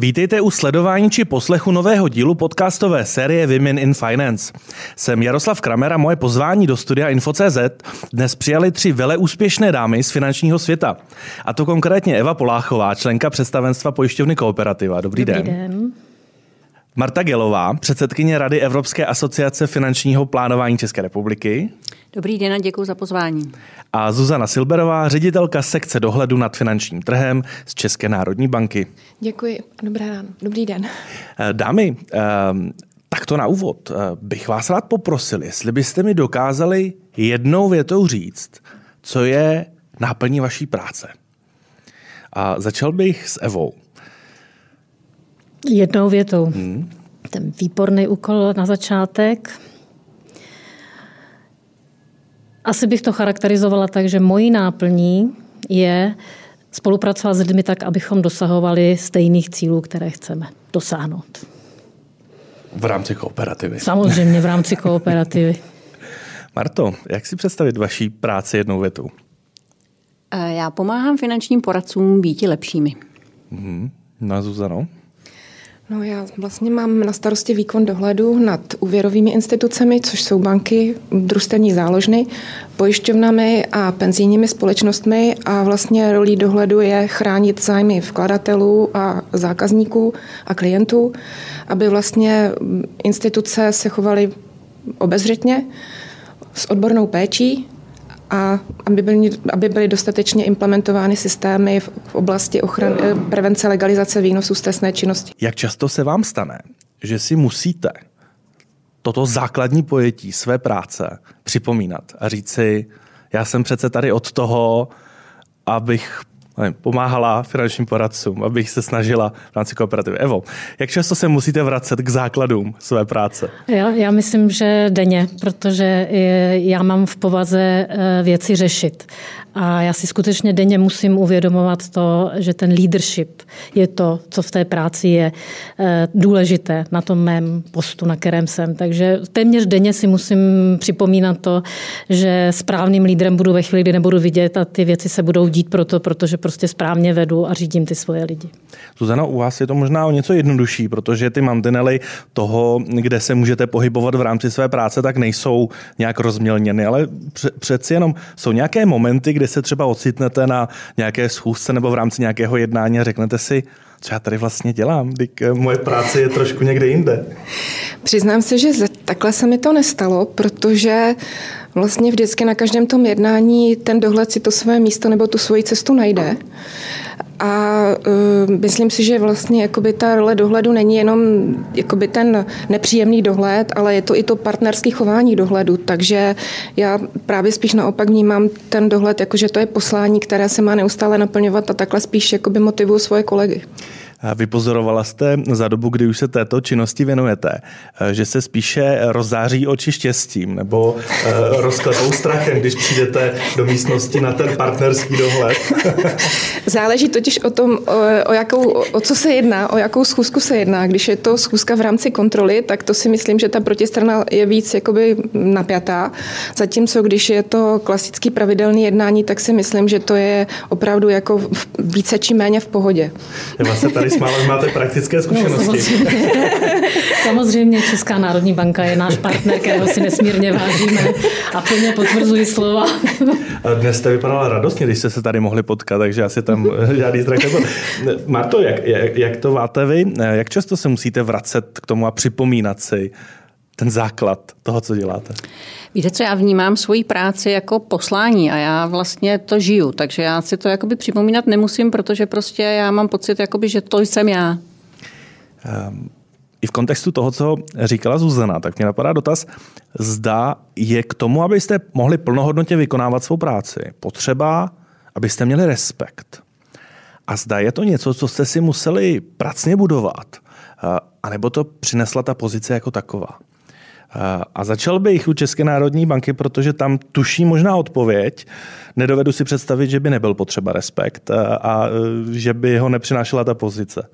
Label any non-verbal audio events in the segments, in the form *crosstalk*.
Vítejte u sledování či poslechu nového dílu podcastové série Women in Finance. Jsem Jaroslav Kramer a moje pozvání do studia Info.cz dnes přijali tři vele úspěšné dámy z finančního světa. A to konkrétně Eva Poláchová, členka představenstva pojišťovny Kooperativa. Dobrý, Dobrý den. den. Marta Gelová, předsedkyně Rady Evropské asociace finančního plánování České republiky. Dobrý den a děkuji za pozvání. A Zuzana Silberová, ředitelka sekce dohledu nad finančním trhem z České národní banky. Děkuji. Dobré ráno. Dobrý den. Eh, Dámy, eh, takto na úvod eh, bych vás rád poprosil, jestli byste mi dokázali jednou větou říct, co je náplní vaší práce. A začal bych s Evou. Jednou větou. Hmm. Ten výborný úkol na začátek. Asi bych to charakterizovala tak, že mojí náplní je spolupracovat s lidmi tak, abychom dosahovali stejných cílů, které chceme dosáhnout. V rámci kooperativy. Samozřejmě v *laughs* rámci kooperativy. Marto, jak si představit vaší práci jednou větou? Eh, Já pomáhám finančním poradcům být lepšími. Mhm. Na Zuzano? No já vlastně mám na starosti výkon dohledu nad úvěrovými institucemi, což jsou banky, družstevní záložny, pojišťovnami a penzijními společnostmi. A vlastně rolí dohledu je chránit zájmy vkladatelů a zákazníků a klientů, aby vlastně instituce se chovaly obezřetně s odbornou péčí a aby byly, aby byly dostatečně implementovány systémy v, v oblasti ochrany, prevence legalizace výnosů z trestné činnosti. Jak často se vám stane, že si musíte toto základní pojetí své práce připomínat a říct si, já jsem přece tady od toho, abych nevím, pomáhala finančním poradcům, abych se snažila v rámci kooperativy. Evo, jak často se musíte vracet k základům své práce? Já, já myslím, že denně, protože já mám v povaze věci řešit. A já si skutečně denně musím uvědomovat to, že ten leadership je to, co v té práci je důležité na tom mém postu, na kterém jsem. Takže téměř denně si musím připomínat to, že správným lídrem budu ve chvíli, kdy nebudu vidět a ty věci se budou dít proto, protože prostě správně vedu a řídím ty svoje lidi. Zuzana, u vás je to možná o něco jednodušší, protože ty mantinely toho, kde se můžete pohybovat v rámci své práce, tak nejsou nějak rozmělněny, ale přeci jenom jsou nějaké momenty, kde se třeba ocitnete na nějaké schůzce nebo v rámci nějakého jednání a řeknete si, co já tady vlastně dělám, když moje práce je trošku někde jinde. Přiznám se, že takhle se mi to nestalo, protože vlastně vždycky na každém tom jednání ten dohled si to své místo nebo tu svoji cestu najde. A uh, myslím si, že vlastně jakoby ta role dohledu není jenom jakoby ten nepříjemný dohled, ale je to i to partnerské chování dohledu. Takže já právě spíš naopak vnímám ten dohled, jako že to je poslání, které se má neustále naplňovat a takhle spíš jakoby motivuju svoje kolegy. Vypozorovala jste za dobu, kdy už se této činnosti věnujete, že se spíše rozzáří oči štěstím nebo rozklepou strachem, když přijdete do místnosti na ten partnerský dohled? *laughs* Záleží totiž o tom, o, jakou, o co se jedná, o jakou schůzku se jedná. Když je to schůzka v rámci kontroly, tak to si myslím, že ta protistrana je víc jakoby napjatá. Zatímco když je to klasický pravidelný jednání, tak si myslím, že to je opravdu jako více či méně v pohodě. Je vlastně tady smálo, máte praktické zkušenosti. No, samozřejmě. *laughs* samozřejmě Česká národní banka je náš partner, kterého si nesmírně vážíme a plně potvrzuji slova. Dnes jste vypadala radostně, když jste se tady mohli potkat, takže asi tam *laughs* žádný strach nebyl. Marto, jak, jak, jak to máte vy? Jak často se musíte vracet k tomu a připomínat si ten základ toho, co děláte? Víte co, já vnímám svoji práci jako poslání a já vlastně to žiju, takže já si to jakoby připomínat nemusím, protože prostě já mám pocit, jakoby, že to jsem já. Um, I v kontextu toho, co říkala Zuzana, tak mě napadá dotaz, zda je k tomu, abyste mohli plnohodnotně vykonávat svou práci, potřeba, abyste měli respekt. A zda je to něco, co jste si museli pracně budovat, anebo to přinesla ta pozice jako taková. A začal bych u České národní banky, protože tam tuší možná odpověď. Nedovedu si představit, že by nebyl potřeba respekt a, a že by ho nepřinášela ta pozice.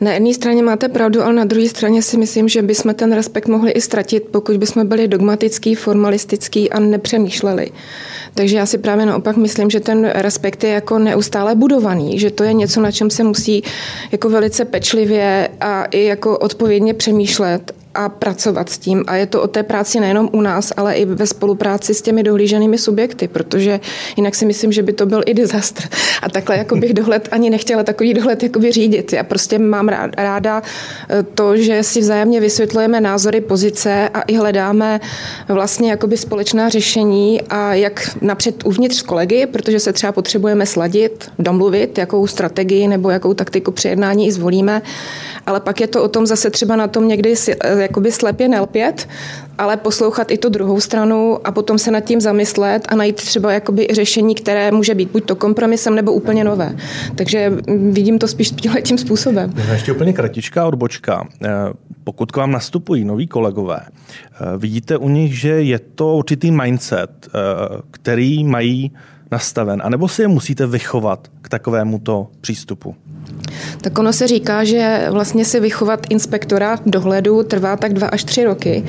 Na jedné straně máte pravdu, ale na druhé straně si myslím, že bychom ten respekt mohli i ztratit, pokud bychom byli dogmatický, formalistický a nepřemýšleli. Takže já si právě naopak myslím, že ten respekt je jako neustále budovaný, že to je něco, na čem se musí jako velice pečlivě a i jako odpovědně přemýšlet a pracovat s tím. A je to o té práci nejenom u nás, ale i ve spolupráci s těmi dohlíženými subjekty, protože jinak si myslím, že by to byl i dizastr. A takhle jako bych dohled ani nechtěla takový dohled jakoby řídit. Já prostě mám ráda eh, to, že si vzájemně vysvětlujeme názory, pozice a i hledáme vlastně jakoby společná řešení a jak napřed uvnitř s kolegy, protože se třeba potřebujeme sladit, domluvit, jakou strategii nebo jakou taktiku při jednání i zvolíme, ale pak je to o tom zase třeba na tom někdy eh, jakoby slepě nelpět, ale poslouchat i tu druhou stranu a potom se nad tím zamyslet a najít třeba jakoby řešení, které může být buď to kompromisem nebo úplně nové. Takže vidím to spíš tím způsobem. Ještě úplně kratičká odbočka. Eh, pokud k vám nastupují noví kolegové, eh, vidíte u nich, že je to určitý mindset, který mají nastaven, anebo si je musíte vychovat k takovémuto přístupu? Tak ono se říká, že vlastně si vychovat inspektora dohledu trvá tak dva až tři roky,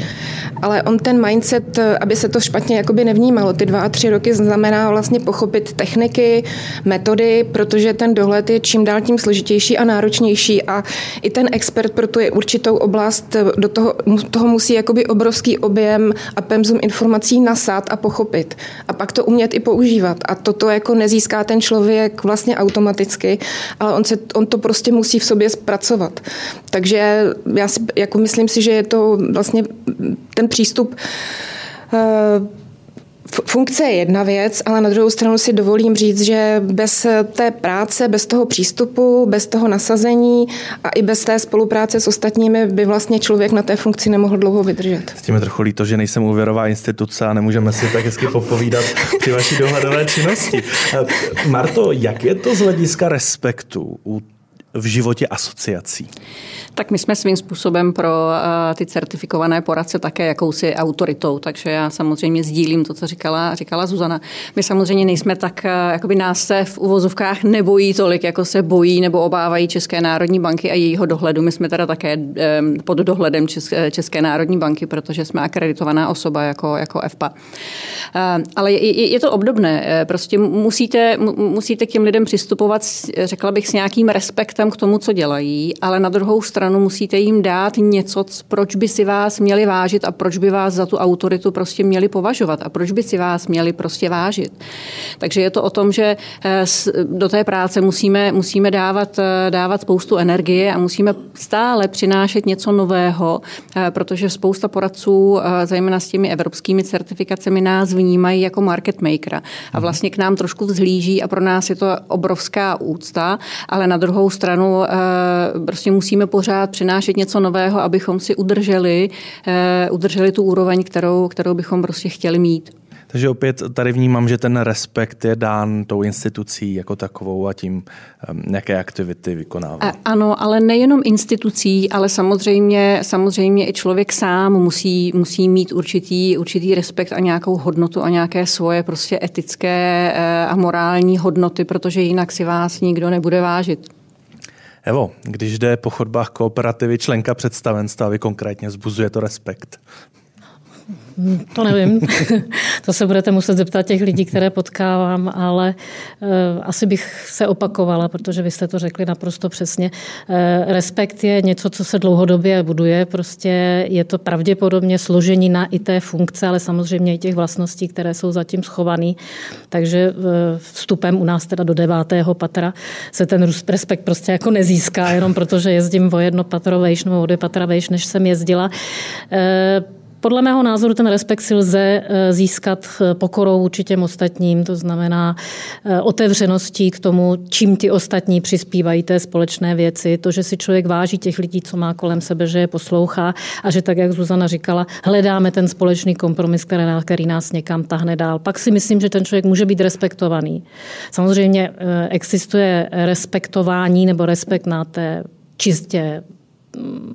ale on ten mindset, aby se to špatně jakoby nevnímalo, ty dva a tři roky znamená vlastně pochopit techniky, metody, protože ten dohled je čím dál tím složitější a náročnější a i ten expert pro tu je určitou oblast, do toho, toho musí jakoby obrovský objem a pemzum informací nasát a pochopit a pak to umět i používat a toto jako nezíská ten člověk vlastně automaticky, ale on, se, on to prostě musí v sobě zpracovat. Takže já si, jako myslím si, že je to vlastně ten přístup uh, Funkce je jedna věc, ale na druhou stranu si dovolím říct, že bez té práce, bez toho přístupu, bez toho nasazení a i bez té spolupráce s ostatními by vlastně člověk na té funkci nemohl dlouho vydržet. S tím je trochu líto, že nejsem úvěrová instituce a nemůžeme si tak hezky popovídat při vaší dohledové činnosti. Marto, jak je to z hlediska respektu u v životě asociací? Tak my jsme svým způsobem pro uh, ty certifikované poradce také jakousi autoritou, takže já samozřejmě sdílím to, co říkala, říkala Zuzana. My samozřejmě nejsme tak, uh, jakoby nás se v uvozovkách nebojí tolik, jako se bojí nebo obávají České národní banky a jejího dohledu. My jsme teda také pod dohledem České, České národní banky, protože jsme akreditovaná osoba jako, jako FPA. Ale je, je to obdobné. Prostě musíte, musíte k těm lidem přistupovat, řekla bych, s nějakým respektem k tomu, co dělají, ale na druhou stranu musíte jim dát něco, proč by si vás měli vážit a proč by vás za tu autoritu prostě měli považovat a proč by si vás měli prostě vážit. Takže je to o tom, že eh, do té práce musíme, musíme dávat, eh, dávat spoustu energie a musíme stále přinášet něco nového, eh, protože spousta poradců, zejména s těmi evropskými certifikacemi, nás vnímají jako market makera a vlastně k nám trošku vzhlíží a pro nás je to obrovská úcta, ale na druhou stranu prostě musíme pořád přinášet něco nového, abychom si udrželi, uh, udrželi tu úroveň, kterou, kterou bychom prostě chtěli mít. Takže opět tady vnímám, že ten respekt je dán tou institucí jako takovou a tím, jaké aktivity vykonává. Ano, ale nejenom institucí, ale samozřejmě, samozřejmě i člověk sám musí, musí mít určitý, určitý respekt a nějakou hodnotu a nějaké svoje prostě etické eh, a morální hodnoty, protože jinak si vás nikdo nebude vážit. Evo, když jde po chodbách kooperativy členka představenstva, vy konkrétně zbuzuje to respekt. To nevím. *laughs* to se budete muset zeptat těch lidí, které potkávám, ale uh, asi bych se opakovala, protože vy jste to řekli naprosto přesně. Uh, respekt je něco, co se dlouhodobě buduje. Prostě je to pravděpodobně složení na i té funkce, ale samozřejmě i těch vlastností, které jsou zatím schované. Takže uh, vstupem u nás teda do devátého patra se ten respekt prostě jako nezíská, jenom protože jezdím o jedno patro vejš nebo o dvě patra vejš, než jsem jezdila. Podle mého názoru ten respekt si lze eh, získat eh, pokorou vůči těm ostatním, to znamená eh, otevřeností k tomu, čím ty ostatní přispívají té společné věci, to, že si člověk váží těch lidí, co má kolem sebe, že je poslouchá a že tak, jak Zuzana říkala, hledáme ten společný kompromis, který nás někam tahne dál. Pak si myslím, že ten člověk může být respektovaný. Samozřejmě existuje respektování nebo respekt na té čistě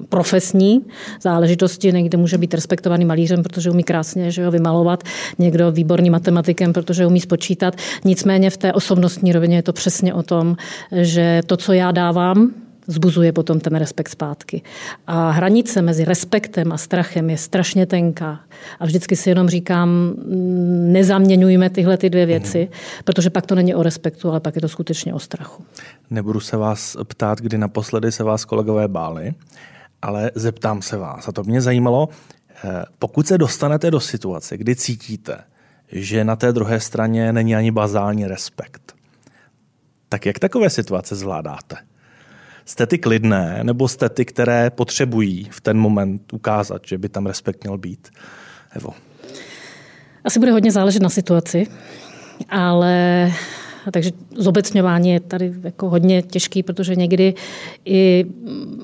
profesní záležitosti. Někde může být respektovaný malířem, protože umí krásně že ho vymalovat, někdo výborný matematikem, protože umí spočítat. Nicméně v té osobnostní rovině je to přesně o tom, že to, co já dávám, zbuzuje potom ten respekt zpátky. A hranice mezi respektem a strachem je strašně tenká. A vždycky si jenom říkám, mm, nezaměňujme tyhle ty dvě věci, mm. protože pak to není o respektu, ale pak je to skutečně o strachu. Nebudu se vás ptát, kdy naposledy se vás kolegové báli, ale zeptám se vás. A to mě zajímalo, eh, pokud se dostanete do situace, kdy cítíte, že na té druhé straně není ani bazální respekt, tak jak takové situace zvládáte? Jste ty klidné, nebo jste ty, které potřebují v ten moment ukázat, že by tam respekt měl být? Evo. Asi bude hodně záležet na situaci, ale takže zobecňování je tady jako hodně těžký, protože někdy i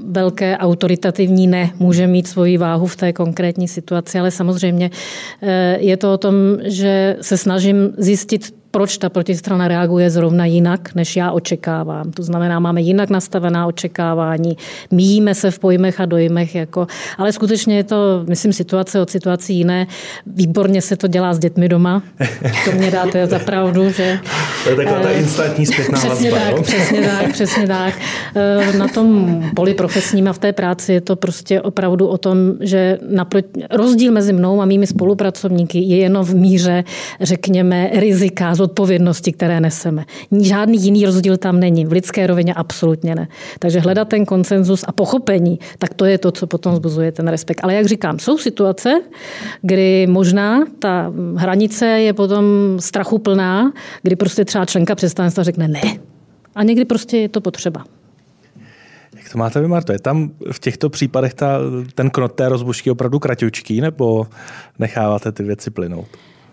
velké autoritativní ne může mít svoji váhu v té konkrétní situaci, ale samozřejmě eh, je to o tom, že se snažím zjistit, proč ta protistrana reaguje zrovna jinak, než já očekávám. To znamená, máme jinak nastavená očekávání, míjíme se v pojmech a dojmech, jako, ale skutečně je to, myslím, situace od situací jiné. Výborně se to dělá s dětmi doma. To mě dáte za pravdu, že... To je taková ta eh, instantní zpětná Přesně vazba, tak, jo? přesně tak, přesně tak. Eh, na tom poli profesním a v té práci je to prostě opravdu o tom, že naproti, rozdíl mezi mnou a mými spolupracovníky je jenom v míře, řekněme, rizika, zodpovědnosti, které neseme. Žádný jiný rozdíl tam není. V lidské rovině absolutně ne. Takže hledat ten konsenzus a pochopení, tak to je to, co potom zbuzuje ten respekt. Ale jak říkám, jsou situace, kdy možná ta hranice je potom strachu plná, kdy prostě třeba členka představenstva řekne ne. A někdy prostě je to potřeba. Jak to máte vy, Marto? Je tam v těchto případech ta, ten knot té rozbušky opravdu kratučký, nebo necháváte ty věci plynout?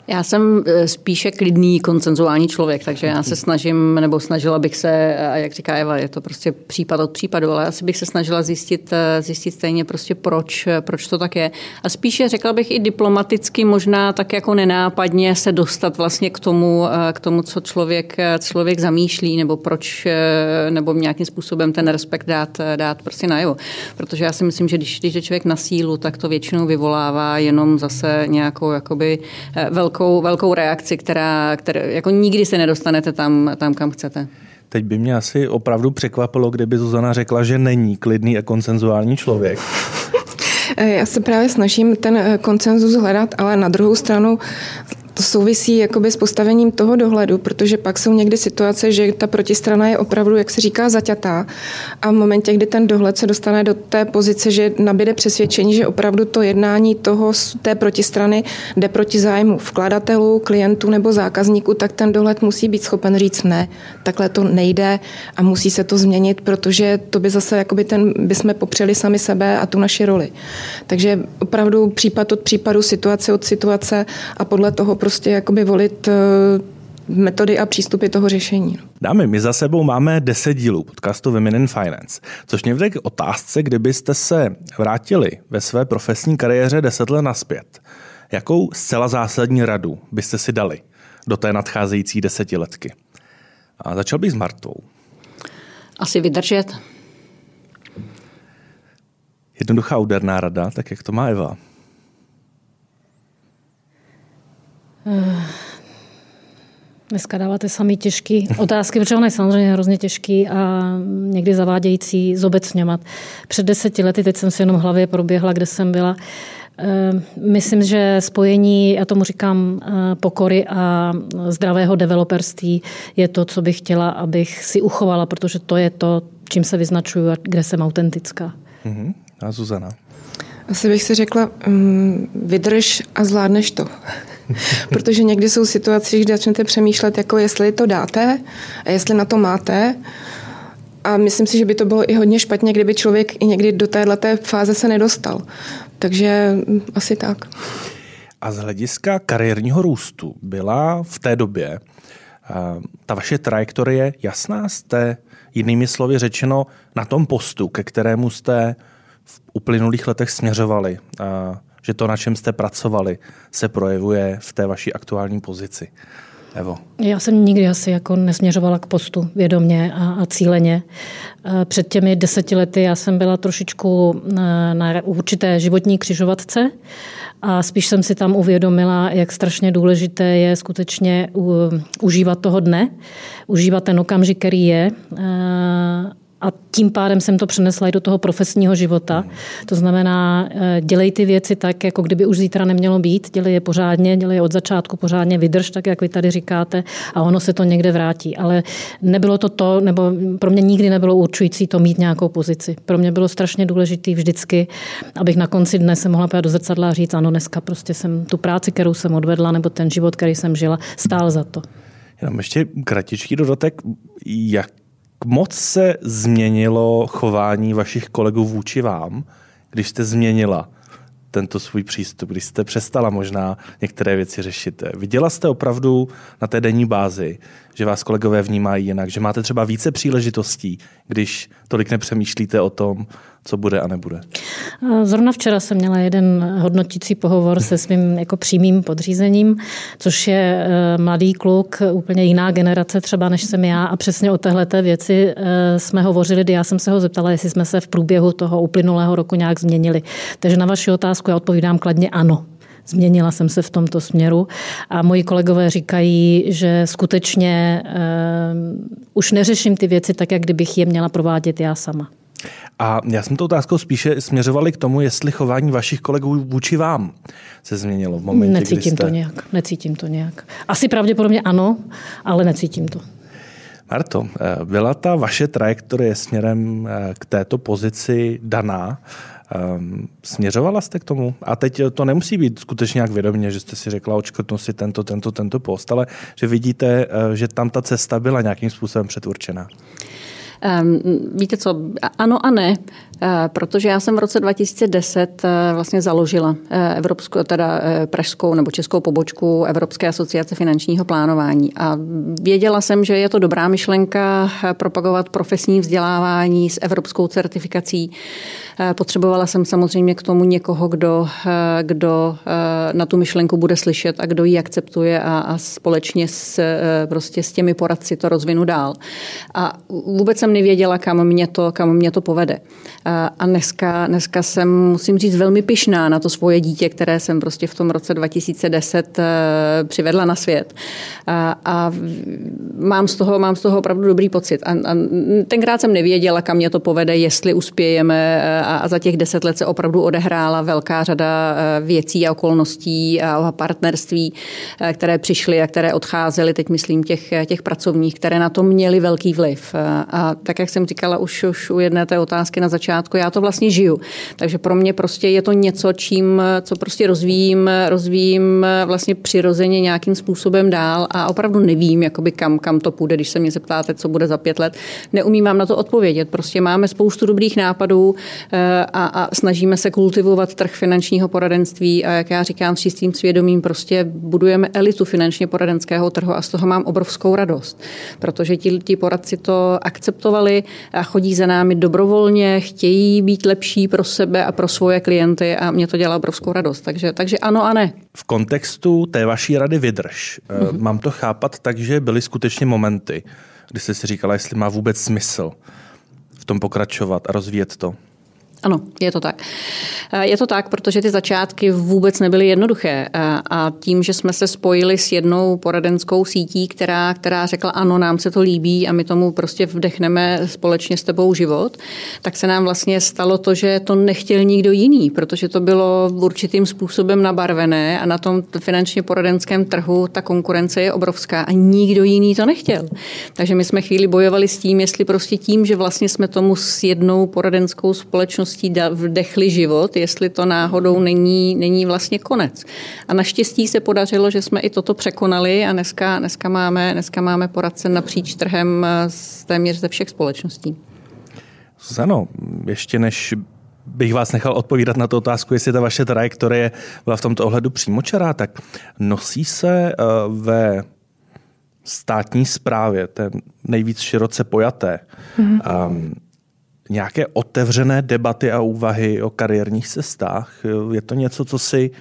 Já jsem e, spíše klidný koncenzuální člověk, takže já se snažím, nebo snažila bych se, a jak říká Eva, je to prostě případ od případu, ale asi bych se snažila zjistit, e, zjistit stejně prostě proč, proč to tak je. A spíše řekla bych i diplomaticky, možná tak jako nenápadně se dostat vlastně k tomu, k tomu co člověk, člověk zamýšlí, nebo proč, nebo nějakým způsobem ten respekt dát, dát prostě najevo. Protože já si myslím, že když, když je člověk na sílu, tak to většinou vyvolává jenom zase nějakou jakoby velkou velkou, velkou reakci, která, která jako nikdy se nedostanete tam, tam, kam chcete. Teď by mě asi opravdu překvapilo, kdyby Zuzana řekla, že není klidný a konsenzuální člověk. *laughs* Já se právě snažím ten konsenzus hledat, ale na druhou stranu to souvisí jakoby s postavením toho dohledu, protože pak jsou někdy situace, že ta protistrana je opravdu, jak se říká, zaťatá a v momentě, kdy ten dohled se dostane do té pozice, že nabíde přesvědčení, že opravdu to jednání toho té protistrany jde proti zájmu vkladatelů, klientů nebo zákazníků, tak ten dohled musí být schopen říct ne, takhle to nejde a musí se to změnit, protože to by zase jakoby ten, bychom popřeli sami sebe a tu naši roli. Takže opravdu případ od případu, situace od situace a podle toho prostě jakoby volit eh, metody a přístupy toho řešení. Dámy, my za sebou máme 10 dílů podcastu Women in Finance, což mě vede k otázce, kdybyste se vrátili ve své profesní kariéře 10 let naspět. Jakou zcela zásadní radu byste si dali do té nadcházející desetiletky? A začal bych s Martou. Asi vydržet. Jednoduchá úderná rada, tak jak to má Eva. Eh, dneska dáváte sami těžké otázky, protože ono je samozřejmě hrozně těžký a někdy zavádějící zobecňovat. Před deseti lety, teď jsem si jenom v hlavě proběhla, kde jsem byla, eh, Myslím, že spojení, já tomu říkám, eh, pokory a zdravého developerství je to, co bych chtěla, abych si uchovala, protože to je to, čím se vyznačuju a kde jsem autentická. Uh-huh. A Zuzana? Asi bych si řekla, um, vydrž a zvládneš to. *laughs* Protože někdy jsou situace, když začnete přemýšlet, jako jestli to dáte a jestli na to máte. A myslím si, že by to bylo i hodně špatně, kdyby člověk i někdy do této fáze se nedostal. Takže asi tak. A z hlediska kariérního růstu byla v té době uh, ta vaše trajektorie jasná? Jste jinými slovy řečeno na tom postu, ke kterému jste v uplynulých letech směřovali? Uh, že to, na čem jste pracovali, se projevuje v té vaší aktuální pozici. Evo. Já jsem nikdy asi jako nesměřovala k postu vědomě a, a cíleně. E, před těmi deseti lety já jsem byla trošičku na, na určité životní křižovatce a spíš jsem si tam uvědomila, jak strašně důležité je skutečně u, užívat toho dne, užívat ten okamžik, který je e, a tím pádem jsem to přenesla i do toho profesního života. To znamená, eh, dělej ty věci tak, jako kdyby už zítra nemělo být, dělej je pořádně, dělej je od začátku pořádně, vydrž, tak jak vy tady říkáte, a ono se to někde vrátí. Ale nebylo to to, nebo pro mě nikdy nebylo určující to mít nějakou pozici. Pro mě bylo strašně důležité vždycky, abych na konci dne se mohla do zrcadla a říct, ano, dneska prostě jsem tu práci, kterou jsem odvedla, nebo ten život, který jsem žila, stál za to. Jenom ještě kratičký dodatek, jak moc se změnilo chování vašich kolegů vůči vám, když jste změnila tento svůj přístup, když jste přestala možná některé věci řešit. Viděla jste opravdu na té denní bázi, že vás kolegové vnímají jinak, že máte třeba více příležitostí, když tolik nepřemýšlíte o tom, co bude a nebude. Zrovna včera jsem měla jeden hodnotící pohovor se svým jako přímým podřízením, což je eh, mladý kluk, úplně jiná generace třeba než jsem já a přesně o téhleté věci eh, jsme hovořili, kdy já jsem se ho zeptala, jestli jsme se v průběhu toho uplynulého roku nějak změnili. Takže na vaši otázku já odpovídám kladně ano. Změnila jsem se v tomto směru a moji kolegové říkají, že skutečně uh, už neřeším ty věci tak, jak kdybych je měla provádět já sama. A já jsem to otázkou spíše směřovali k tomu, jestli chování vašich kolegů vůči vám se změnilo v momentě, Necítím kdy jste... to nějak, necítím to nějak. Asi pravděpodobně ano, ale necítím to. Marto, eh, byla ta vaše trajektorie směrem eh, k této pozici daná? Um, směřovala jste k tomu? A teď to nemusí být skutečně nějak vědomě, že jste si řekla, očkrtnu si tento, tento, tento post, ale že vidíte, že tam ta cesta byla nějakým způsobem předurčená. Um, víte co, ano a ne. Eh, protože já jsem v roce 2010 eh, vlastně založila eh, evropskou, teda pražskou nebo českou pobočku Evropské asociace finančního plánování a věděla jsem, že je to dobrá myšlenka propagovat profesní vzdělávání s evropskou certifikací. Potřebovala jsem samozřejmě k tomu někoho, kdo, kdo na tu myšlenku bude slyšet a kdo ji akceptuje a, a společně s, prostě s těmi poradci to rozvinu dál. A vůbec jsem nevěděla, kam mě to, kam mě to povede. A dneska, dneska jsem, musím říct, velmi pyšná na to svoje dítě, které jsem prostě v tom roce 2010 eh, přivedla na svět. A, a mám, z toho, mám z toho opravdu dobrý pocit. A, a tenkrát jsem nevěděla, kam mě to povede, jestli uspějeme. Eh, a, za těch deset let se opravdu odehrála velká řada eh, věcí a okolností a partnerství, které přišly a které odcházely. Teď myslím těch, těch pracovních, které na to měly velký vliv. A tak, jak jsem říkala už, už u jedné té otázky na začátku, já to vlastně žiju. Takže pro mě prostě je to něco, čím, co prostě rozvíjím, rozvíjím vlastně přirozeně nějakým způsobem dál a opravdu nevím, jakoby kam, kam to půjde, když se mě zeptáte, co bude za pět let. Neumím vám na to odpovědět. Prostě máme spoustu dobrých nápadů eh, a, a snažíme se kultivovat trh finančního poradenství a jak já říkám s čistým svědomím, prostě budujeme elitu finančně poradenského trhu a z toho mám obrovskou radost, protože ti, ti poradci to akceptovali a chodí za námi dobrovolně, chtějí být lepší pro sebe a pro svoje klienty a mě to dělá obrovskou radost. Takže, takže ano a ne. V kontextu té vaší rady vydrž, mm-hmm. mám to chápat tak, že byly skutečně momenty, kdy jste si říkala, jestli má vůbec smysl v tom pokračovat a rozvíjet to. Ano, je to tak. Eh, je to tak, protože ty začátky vůbec nebyly jednoduché eh, a tím, že jsme se spojili s jednou poradenskou sítí, která, která řekla ano, nám se to líbí a my tomu prostě vdechneme společně s tebou život, tak se nám vlastně stalo to, že to nechtěl nikdo jiný, protože to bylo určitým způsobem nabarvené a na tom finančně poradenském trhu ta konkurence je obrovská a nikdo jiný to nechtěl. Takže my jsme chvíli bojovali s tím, jestli prostě tím, že vlastně jsme tomu s jednou poradenskou společností společností vdechli život, jestli to náhodou není, není vlastně konec. A naštěstí se podařilo, že jsme i toto překonali a dneska, dneska, máme, dneska máme poradce napříč trhem z téměř ze všech společností. Zano, ještě než bych vás nechal odpovídat na tu otázku, jestli ta vaše trajektorie byla v tomto ohledu přímočará, tak nosí se eh, ve státní správě, ten nejvíc široce pojaté, mm-hmm nějaké otevřené debaty a úvahy o kariérních cestách? Je to něco, co si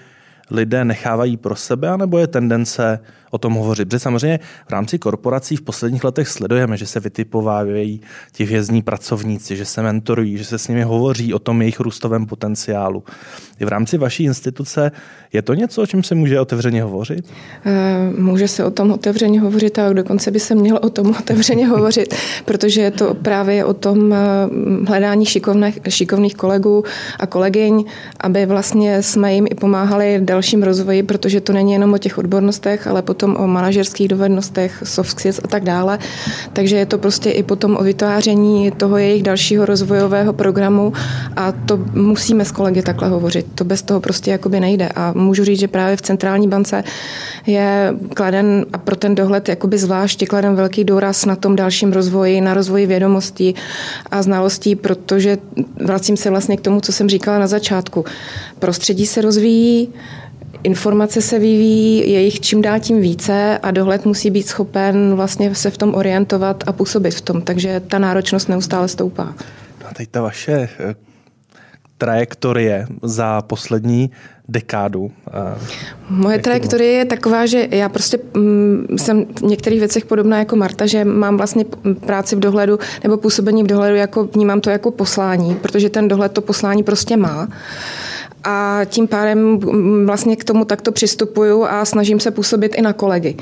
lidé nechávají pro sebe, anebo je tendence o tom hovořit? Protože samozřejmě v rámci korporací v posledních letech sledujeme, že se vytipovávají ti vězní pracovníci, že se mentorují, že se s nimi hovoří o tom jejich růstovém potenciálu. I v rámci vaší instituce je to něco, o čem se může otevřeně hovořit? Eh, může se o tom otevřeně hovořit a dokonce by se mělo o tom *laughs* otevřeně hovořit, protože je to právě o tom eh, hledání šikovných, šikovných kolegů a kolegyň, aby vlastně jsme jim i pomáhali dalším rozvoji, protože to není jenom o těch odbornostech, ale potom o manažerských dovednostech, soft skills a tak dále. Takže je to prostě i potom o vytváření toho jejich dalšího rozvojového programu a to musíme s kolegy takhle hovořit. To bez toho prostě jakoby nejde. A můžu říct, že právě v centrální bance je kladen a pro ten dohled jakoby zvlášť je kladen velký důraz na tom dalším rozvoji, na rozvoji vědomostí a znalostí, protože vracím se vlastně k tomu, co jsem říkala na začátku. Prostředí se rozvíjí, informace se vyvíjí, je jich čím dál tím více a dohled musí být schopen vlastně se v tom orientovat a působit v tom, takže ta náročnost neustále stoupá. No a teď ta vaše eh, trajektorie za poslední dekádu? Moje trajektorie je taková, že já prostě mm, jsem v některých věcech podobná jako Marta, že mám vlastně práci v dohledu nebo působení v dohledu, jako vnímám to jako poslání, protože ten dohled to poslání prostě má a tím pádem vlastně k tomu takto přistupuju a snažím se působit i na kolegy.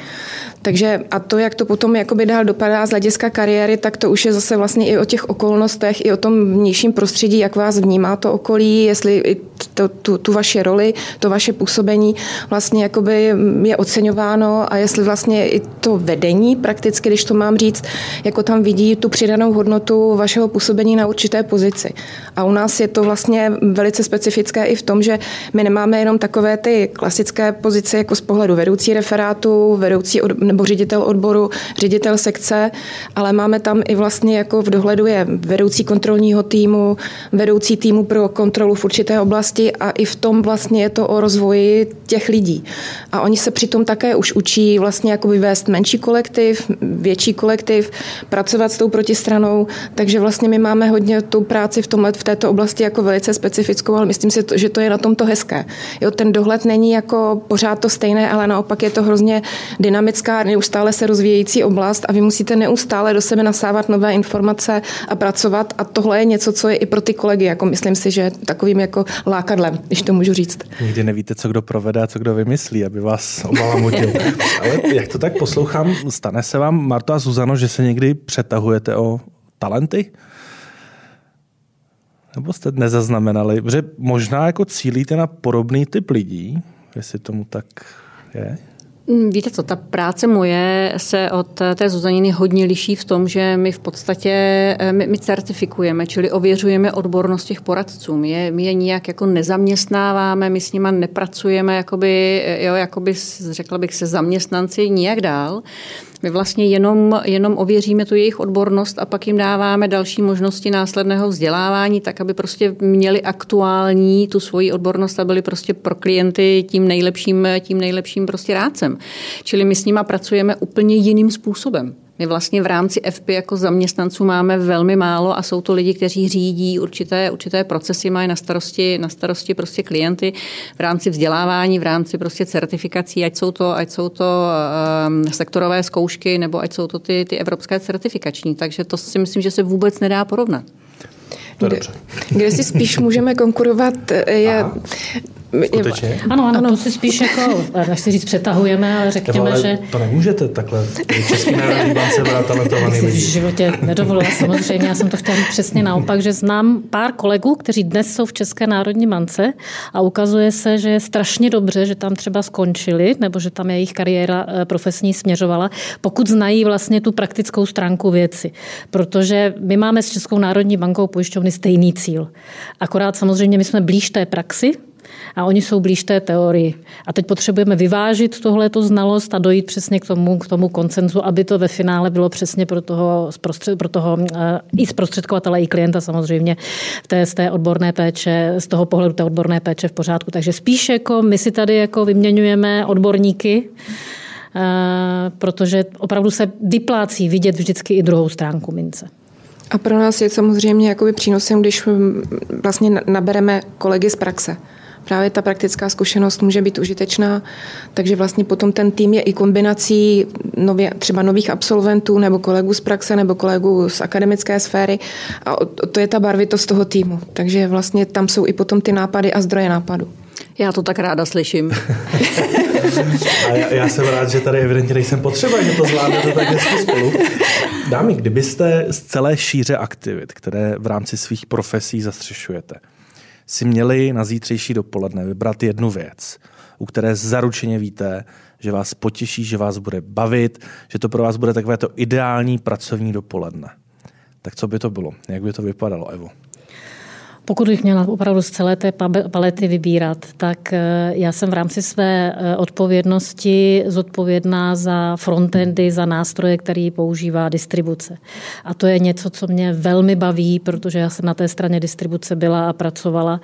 Takže a to, jak to potom jakoby dál dopadá z hlediska kariéry, tak to už je zase vlastně i o těch okolnostech, i o tom vnějším prostředí, jak vás vnímá to okolí, jestli i to, tu, tu vaše roli, to vaše působení vlastně jakoby je oceňováno a jestli vlastně i to vedení prakticky, když to mám říct, jako tam vidí tu přidanou hodnotu vašeho působení na určité pozici. A u nás je to vlastně velice specifické i v tom, že my nemáme jenom takové ty klasické pozice jako z pohledu vedoucí referátu, vedoucí od, nebo ředitel odboru, ředitel sekce, ale máme tam i vlastně jako v dohledu je vedoucí kontrolního týmu, vedoucí týmu pro kontrolu v určité oblasti a i v tom vlastně je to o rozvoji těch lidí. A oni se přitom také už učí vlastně jako vyvést menší kolektiv, větší kolektiv, pracovat s tou protistranou, takže vlastně my máme hodně tu práci v tomhle, v této oblasti jako velice specifickou, ale myslím si, že to je na tom to hezké. Jo, ten dohled není jako pořád to stejné, ale naopak je to hrozně dynamická, neustále se rozvíjející oblast a vy musíte neustále do sebe nasávat nové informace a pracovat a tohle je něco, co je i pro ty kolegy, jako myslím si, že takovým jako lákadlem, když to můžu říct. Nikdy nevíte, co kdo provede a co kdo vymyslí, aby vás obalamutil. *laughs* Ale jak to tak poslouchám, stane se vám, Marta a Zuzano, že se někdy přetahujete o talenty? Nebo jste nezaznamenali? Protože možná jako cílíte na podobný typ lidí, jestli tomu tak je? Mm, víte co, ta práce moje se od té Zuzaniny hodně liší v tom, že my v podstatě eh, my, my certifikujeme, čili ověřujeme odbornost těch poradců. My je, my je nijak jako nezaměstnáváme, my s nima nepracujeme, jakoby, eh, jo, jakoby řekla bych se zaměstnanci nijak dál. My vlastně jenom, jenom ověříme tu jejich odbornost a pak jim dáváme další možnosti následného vzdělávání, tak aby prostě měli aktuální tu svoji odbornost a byli prostě pro klienty tím nejlepším, tím nejlepším prostě rádcem. Čili my s nima pracujeme úplně jiným způsobem. My vlastně v rámci FP jako zaměstnanců máme velmi málo a jsou to lidi, kteří řídí určité, určité procesy, mají na starosti, na starosti prostě klienty v rámci vzdělávání, v rámci prostě certifikací, ať jsou to, ať jsou to um, sektorové zkoušky nebo ať jsou to ty, ty evropské certifikační. Takže to si myslím, že se vůbec nedá porovnat. Kde, kde si spíš můžeme konkurovat, je Aha. Skutečně? Ano, ano, ano, to si spíš jako, nechci říct přetahujeme, ale řekněme, ale že... To nemůžete takhle. Český národní bance *laughs* byla talentovaný lidi. v životě nedovolila samozřejmě, já jsem to chtěla říct přesně naopak, že znám pár kolegů, kteří dnes jsou v České národní bance a ukazuje se, že je strašně dobře, že tam třeba skončili, nebo že tam jejich kariéra eh, profesní směřovala, pokud znají vlastně tu praktickou stránku věci. Protože my máme s Českou národní bankou pojišťovny stejný cíl. Akorát samozřejmě my jsme blíž té praxi, a oni jsou blíž té teorii. A teď potřebujeme vyvážit tohleto znalost a dojít přesně k tomu, k tomu koncenzu, aby to ve finále bylo přesně pro toho, pro toho eh, i zprostředkovatele, i klienta samozřejmě v té, z té odborné péče, z toho pohledu té odborné péče v pořádku. Takže spíš jako my si tady jako vyměňujeme odborníky, eh, protože opravdu se vyplácí vidět vždycky i druhou stránku mince. A pro nás je samozřejmě jakoby přínosem, když mm, vlastně nabereme kolegy z praxe právě ta praktická zkušenost může být užitečná, takže vlastně potom ten tým je i kombinací nově, třeba nových absolventů nebo kolegů z praxe nebo kolegů z akademické sféry a to je ta barvitost toho týmu. Takže vlastně tam jsou i potom ty nápady a zdroje nápadu. Já to tak ráda slyším. *laughs* a já, já jsem rád, že tady evidentně nejsem potřeba, že to zvládnete tak hezky spolu. Dámy, kdybyste z celé šíře aktivit, které v rámci svých profesí zastřešujete, si měli na zítřejší dopoledne vybrat jednu věc, u které zaručeně víte, že vás potěší, že vás bude bavit, že to pro vás bude takové to ideální pracovní dopoledne. Tak co by to bylo? Jak by to vypadalo, Evo? Pokud bych měla opravdu z celé té palety vybírat, tak eh, já jsem v rámci své eh, odpovědnosti zodpovědná za frontendy, za nástroje, který používá distribuce. A to je něco, co mě velmi baví, protože já jsem na té straně distribuce byla a pracovala.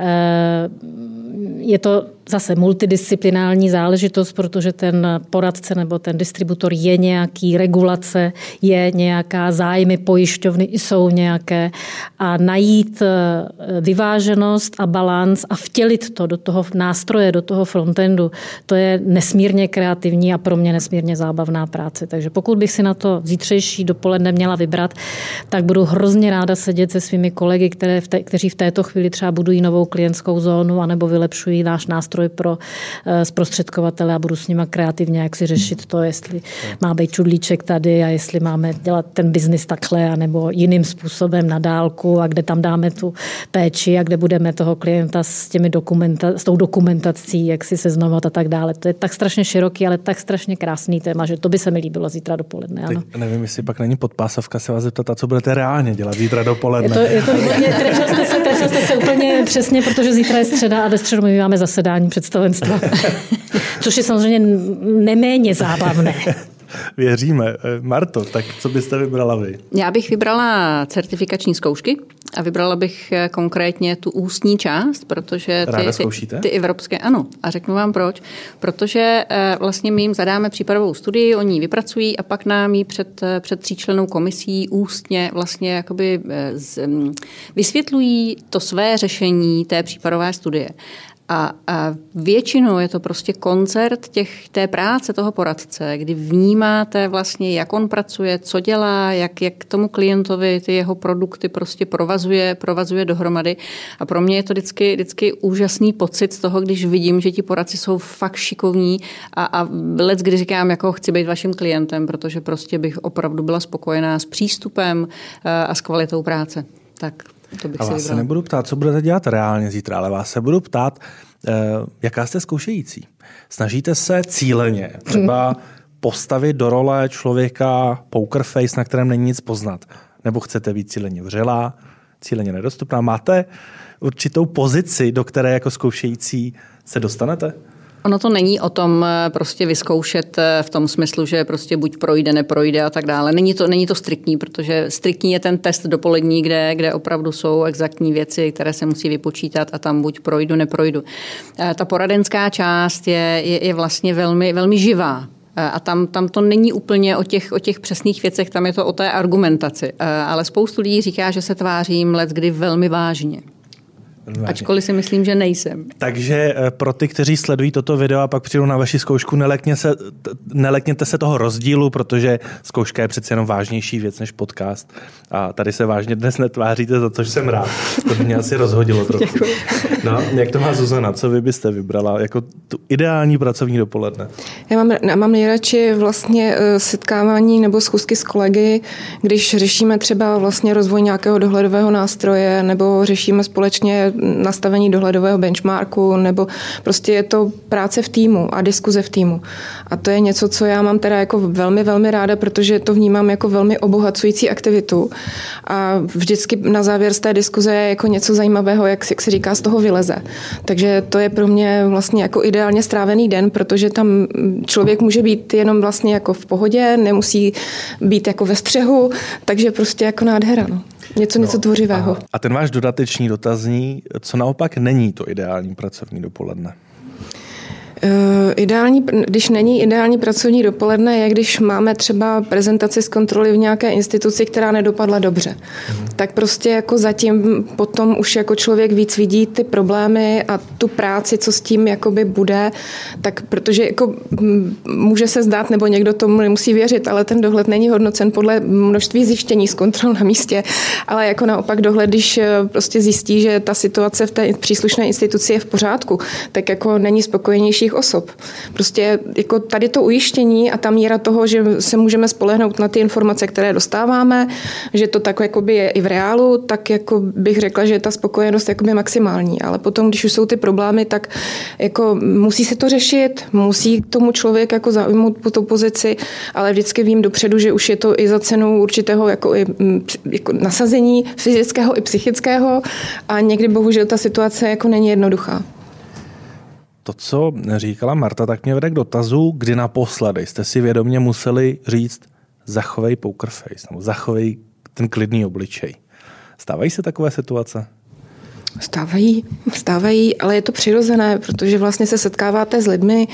Eh, je to zase multidisciplinární záležitost, protože ten poradce nebo ten distributor je nějaký regulace, je nějaká zájmy pojišťovny, jsou nějaké a najít vyváženost a balans a vtělit to do toho nástroje, do toho frontendu, to je nesmírně kreativní a pro mě nesmírně zábavná práce. Takže pokud bych si na to zítřejší dopoledne měla vybrat, tak budu hrozně ráda sedět se svými kolegy, které v te, kteří v této chvíli třeba budují novou klientskou zónu anebo vylepšují náš nástroj pro eh, zprostředkovatele a budu s nimi kreativně jak si řešit to, jestli má být čudlíček tady a jestli máme dělat ten biznis takhle, anebo jiným způsobem na dálku a kde tam dáme tu péči a kde budeme toho klienta s, těmi dokumenta, s tou dokumentací, jak si seznamovat a tak dále. To je tak strašně široký, ale tak strašně krásný téma, že to by se mi líbilo zítra dopoledne. Ano. Teď nevím, jestli pak není podpásovka se vás zeptat, a co budete reálně dělat zítra dopoledne. Je to, je to trefil jste, se, trefil jste se úplně přesně, protože zítra je středa a ve středu my máme zasedání představenstva. Což je samozřejmě neméně zábavné. Věříme. Marto, tak co byste vybrala vy? Já bych vybrala certifikační zkoušky a vybrala bych eh, konkrétně tu ústní část, protože ty, ty, ty evropské, ano. A řeknu vám proč. Protože eh, vlastně my jim zadáme případovou studii, oni ji vypracují a pak nám ji před, eh, před tříčlenou komisí ústně vlastně jakoby z, mm, vysvětlují to své řešení té případové studie. A, a většinou je to prostě koncert těch, té práce toho poradce, kdy vnímáte vlastně, jak on pracuje, co dělá, jak, jak tomu klientovi ty jeho produkty prostě provazuje, provazuje dohromady. A pro mě je to vždycky, vždycky úžasný pocit z toho, když vidím, že ti poradci jsou fakt šikovní a, a let, kdy říkám, jako chci být vaším klientem, protože prostě bych opravdu byla spokojená s přístupem eh, a s kvalitou práce. Tak to bych a vás se nebudu ptát, co budete dělat reálně zítra, ale vás se budu ptát, eh, jaká jste zkoušející. Snažíte se cíleně třeba *laughs* postavit do role člověka poker face, na kterém není nic poznat. Nebo chcete být cíleně vřelá, cíleně nedostupná. Máte určitou pozici, do které jako zkoušející se dostanete? Ono to není o tom eh, prostě vyzkoušet eh, v tom smyslu, že prostě buď projde, neprojde a tak dále. Není to, není to striktní, protože striktní je ten test dopolední, kde, kde opravdu jsou exaktní věci, které se musí vypočítat a tam buď projdu, neprojdu. Eh, ta poradenská část je, je, je vlastně velmi, velmi živá. A tam, tam to není úplně o těch, o těch přesných věcech, tam je to o té argumentaci. Ale spoustu lidí říká, že se tvářím let kdy velmi vážně. Ačkoliv si myslím, že nejsem. Takže eh, pro ty, kteří sledují toto video a pak přijdou na vaši zkoušku, nelekně se, nelekněte se toho rozdílu, protože zkouška je přece jenom vážnější věc než podcast. A tady se vážně dnes netváříte, za to, že jsem rád. To mě asi rozhodilo trochu. No, jak to má Zuzana? Co vy byste vybrala jako tu ideální pracovní dopoledne? Já mám, mám nejradši vlastně eh, setkávání nebo schůzky s kolegy, když řešíme třeba vlastně rozvoj nějakého dohledového nástroje nebo řešíme společně nastavení dohledového benchmarku, nebo prostě je to práce v týmu a diskuze v týmu. A to je něco, co já mám teda jako velmi, velmi ráda, protože to vnímám jako velmi obohacující aktivitu. A vždycky na závěr z té diskuze je jako něco zajímavého, jak, jak se říká, z toho vyleze. Takže to je pro mě vlastně jako ideálně strávený den, protože tam člověk může být jenom vlastně jako v pohodě, nemusí být jako ve střehu, takže prostě jako nádhera. No. Něco, no, něco tvořivého. A, a ten váš dodatečný dotazní, co naopak není to ideální pracovní dopoledne? Uh, ideální, když není ideální pracovní dopoledne, je když máme třeba prezentaci z kontroly v nějaké instituci, která nedopadla dobře. Mm. Tak prostě jako zatím potom už jako člověk víc vidí ty problémy a tu práci, co s tím jakoby bude, tak protože jako může se zdát, nebo někdo tomu nemusí věřit, ale ten dohled není hodnocen podle množství zjištění z kontrol na místě, ale jako naopak dohled, když eh, prostě zjistí, že ta situace v té příslušné instituci je v pořádku, tak jako není spokojenějších osob. Prostě jako tady to ujištění a ta míra toho, že se můžeme spolehnout na ty informace, které dostáváme, že to tak jakoby je i v reálu, tak jako bych řekla, že ta spokojenost jakoby maximální. Ale potom, když už jsou ty problémy, tak jako musí se to řešit, musí tomu člověk jako zaujmout po tu pozici, ale vždycky vím dopředu, že už je to i za cenu určitého jako i, jako nasazení fyzického i psychického a někdy bohužel ta situace jako není jednoduchá. To, co říkala Marta, tak mě vede k dotazu, kdy naposledy jste si vědomě museli říct zachovej poker face, nebo zachovej ten klidný obličej. Stávají se takové situace? Stávají, stávají, ale je to přirozené, protože vlastně se setkáváte s lidmi,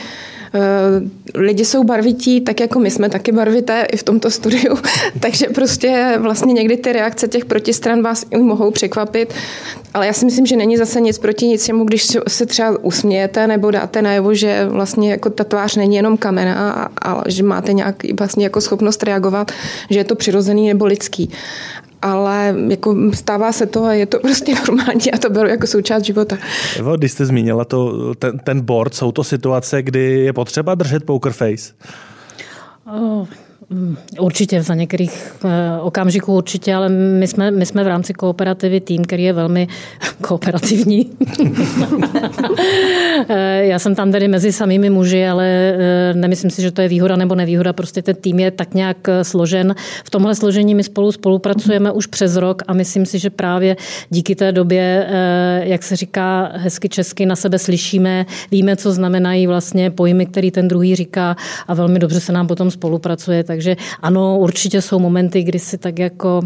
lidi jsou barvití, tak jako my jsme taky barvité i v tomto studiu, *laughs* takže prostě vlastně někdy ty reakce těch protistran vás i mohou překvapit, ale já si myslím, že není zase nic proti ničemu, když se třeba usmějete nebo dáte najevo, že vlastně jako ta tvář není jenom kamena, ale že máte nějak vlastně jako schopnost reagovat, že je to přirozený nebo lidský ale jako stává se to a je to *laughs* prostě normální a to beru jako součást života. Evo, když jste zmínila to, ten, ten board, jsou to situace, kdy je potřeba držet poker face? Oh, určitě, za některých eh, okamžiků určitě, ale my jsme, my jsme v rámci kooperativy tým, který je velmi *laughs* kooperativní. *laughs* Eh, já jsem tam tedy mezi samými muži, ale eh, nemyslím si, že to je výhoda nebo nevýhoda, prostě ten tým je tak nějak složen. V tomhle složení my spolu spolupracujeme už přes rok a myslím si, že právě díky té době, jak se říká hezky česky, na sebe slyšíme, víme, co znamenají vlastně pojmy, který ten druhý říká a velmi dobře se nám potom spolupracuje, takže ano, určitě jsou momenty, kdy si tak jako,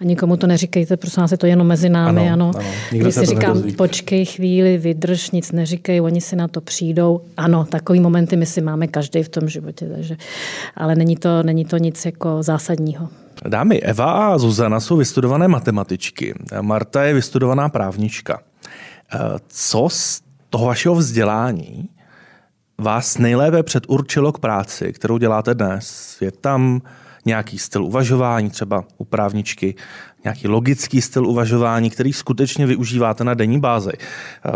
a nikomu to neříkejte, prosím vás, je to jenom mezi námi, ano. ano. ano. Kdy si říkám, nedozví. počkej chvíli, vydrž, nic neříkej, oni si na to přijdou. Ano, takový momenty my si máme každý v tom životě, takže, ale není to, není to nic jako zásadního. Dámy, Eva a Zuzana jsou vystudované matematičky. Marta je vystudovaná právnička. Eh, co z toho vašeho vzdělání vás nejlépe předurčilo k práci, kterou děláte dnes? Je tam nějaký styl uvažování, třeba u právničky, nějaký logický styl uvažování, který skutečně využíváte na denní bázi.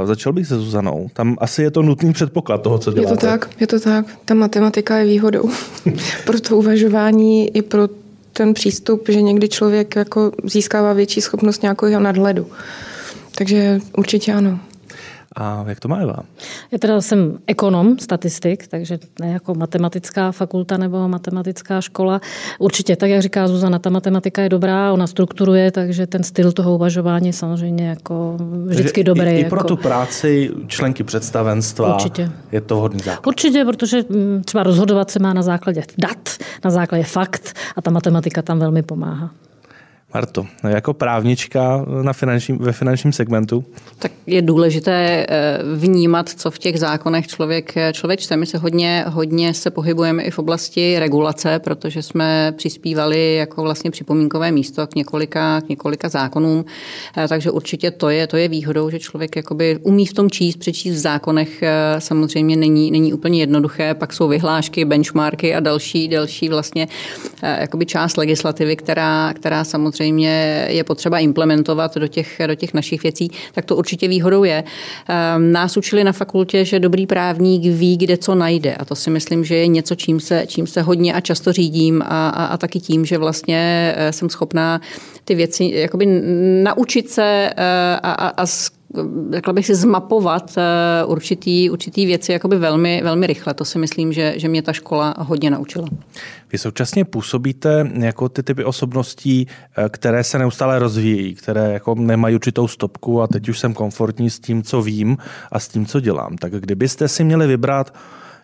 Začal bych se Zuzanou. Tam asi je to nutný předpoklad toho, co děláte. Je to tak, je to tak. Ta matematika je výhodou *laughs* pro to uvažování i pro ten přístup, že někdy člověk jako získává větší schopnost nějakého nadhledu. Takže určitě ano. A jak to má Eva? Já teda jsem ekonom, statistik, takže ne jako matematická fakulta nebo matematická škola. Určitě, tak jak říká Zuzana, ta matematika je dobrá, ona strukturuje, takže ten styl toho uvažování je samozřejmě jako vždycky takže dobrý. I, i jako... pro tu práci členky představenstva Určitě. je to hodný základ. Určitě, protože mm, třeba rozhodovat se má na základě dat, na základě fakt a ta matematika tam velmi pomáhá. Marto, jako právnička na finančním, ve finančním segmentu? Tak je důležité eh, vnímat, co v těch zákonech člověk, člověk čte. My se hodně, hodně se pohybujeme i v oblasti regulace, protože jsme přispívali jako vlastně připomínkové místo k několika, k několika zákonům. Eh, takže určitě to je, to je výhodou, že člověk jakoby umí v tom číst, přečíst v zákonech eh, samozřejmě není, není úplně jednoduché. Pak jsou vyhlášky, benchmarky a další, další vlastně jakoby část legislativy, která, která samozřejmě samozřejmě je potřeba implementovat do těch, do těch našich věcí, tak to určitě výhodou je. Ehm, nás učili na fakultě, že dobrý právník ví, kde co najde. A to si myslím, že je něco, čím se, čím se hodně a často řídím a, a, a taky tím, že vlastně eh, jsem schopná ty věci jakoby naučit se eh, a, a, a řekla bych si, zmapovat eh, určitý, určitý věci jakoby velmi, velmi rychle. To si myslím, že, že mě ta škola hodně naučila. Vy současně působíte jako ty typy osobností, eh, které se neustále rozvíjí, které jako nemají určitou stopku a teď už jsem komfortní s tím, co vím a s tím, co dělám. Tak kdybyste si měli vybrat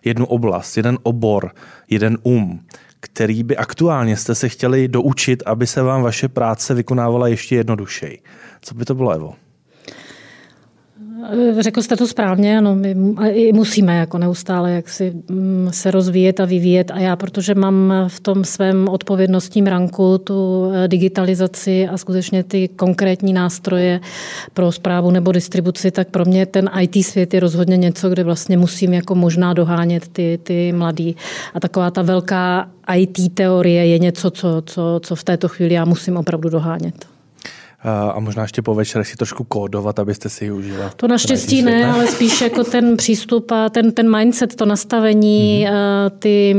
jednu oblast, jeden obor, jeden um, který by aktuálně jste se chtěli doučit, aby se vám vaše práce vykonávala ještě jednodušeji. Co by to bylo, Evo? Řekl jste to správně, ano, my musíme jako neustále jak si mm, se rozvíjet a vyvíjet a já, protože mám v tom svém odpovědnostním ranku tu eh, digitalizaci a skutečně ty konkrétní nástroje pro zprávu nebo distribuci, tak pro mě ten IT svět je rozhodně něco, kde vlastně musím jako možná dohánět ty, ty mladý. A taková ta velká IT teorie je něco, co, co, co v této chvíli já musím opravdu dohánět a možná ještě po večerech si trošku kódovat, abyste si ji užila. To naštěstí ne, ale spíš jako ten přístup a ten, ten mindset, to nastavení, mm-hmm. ty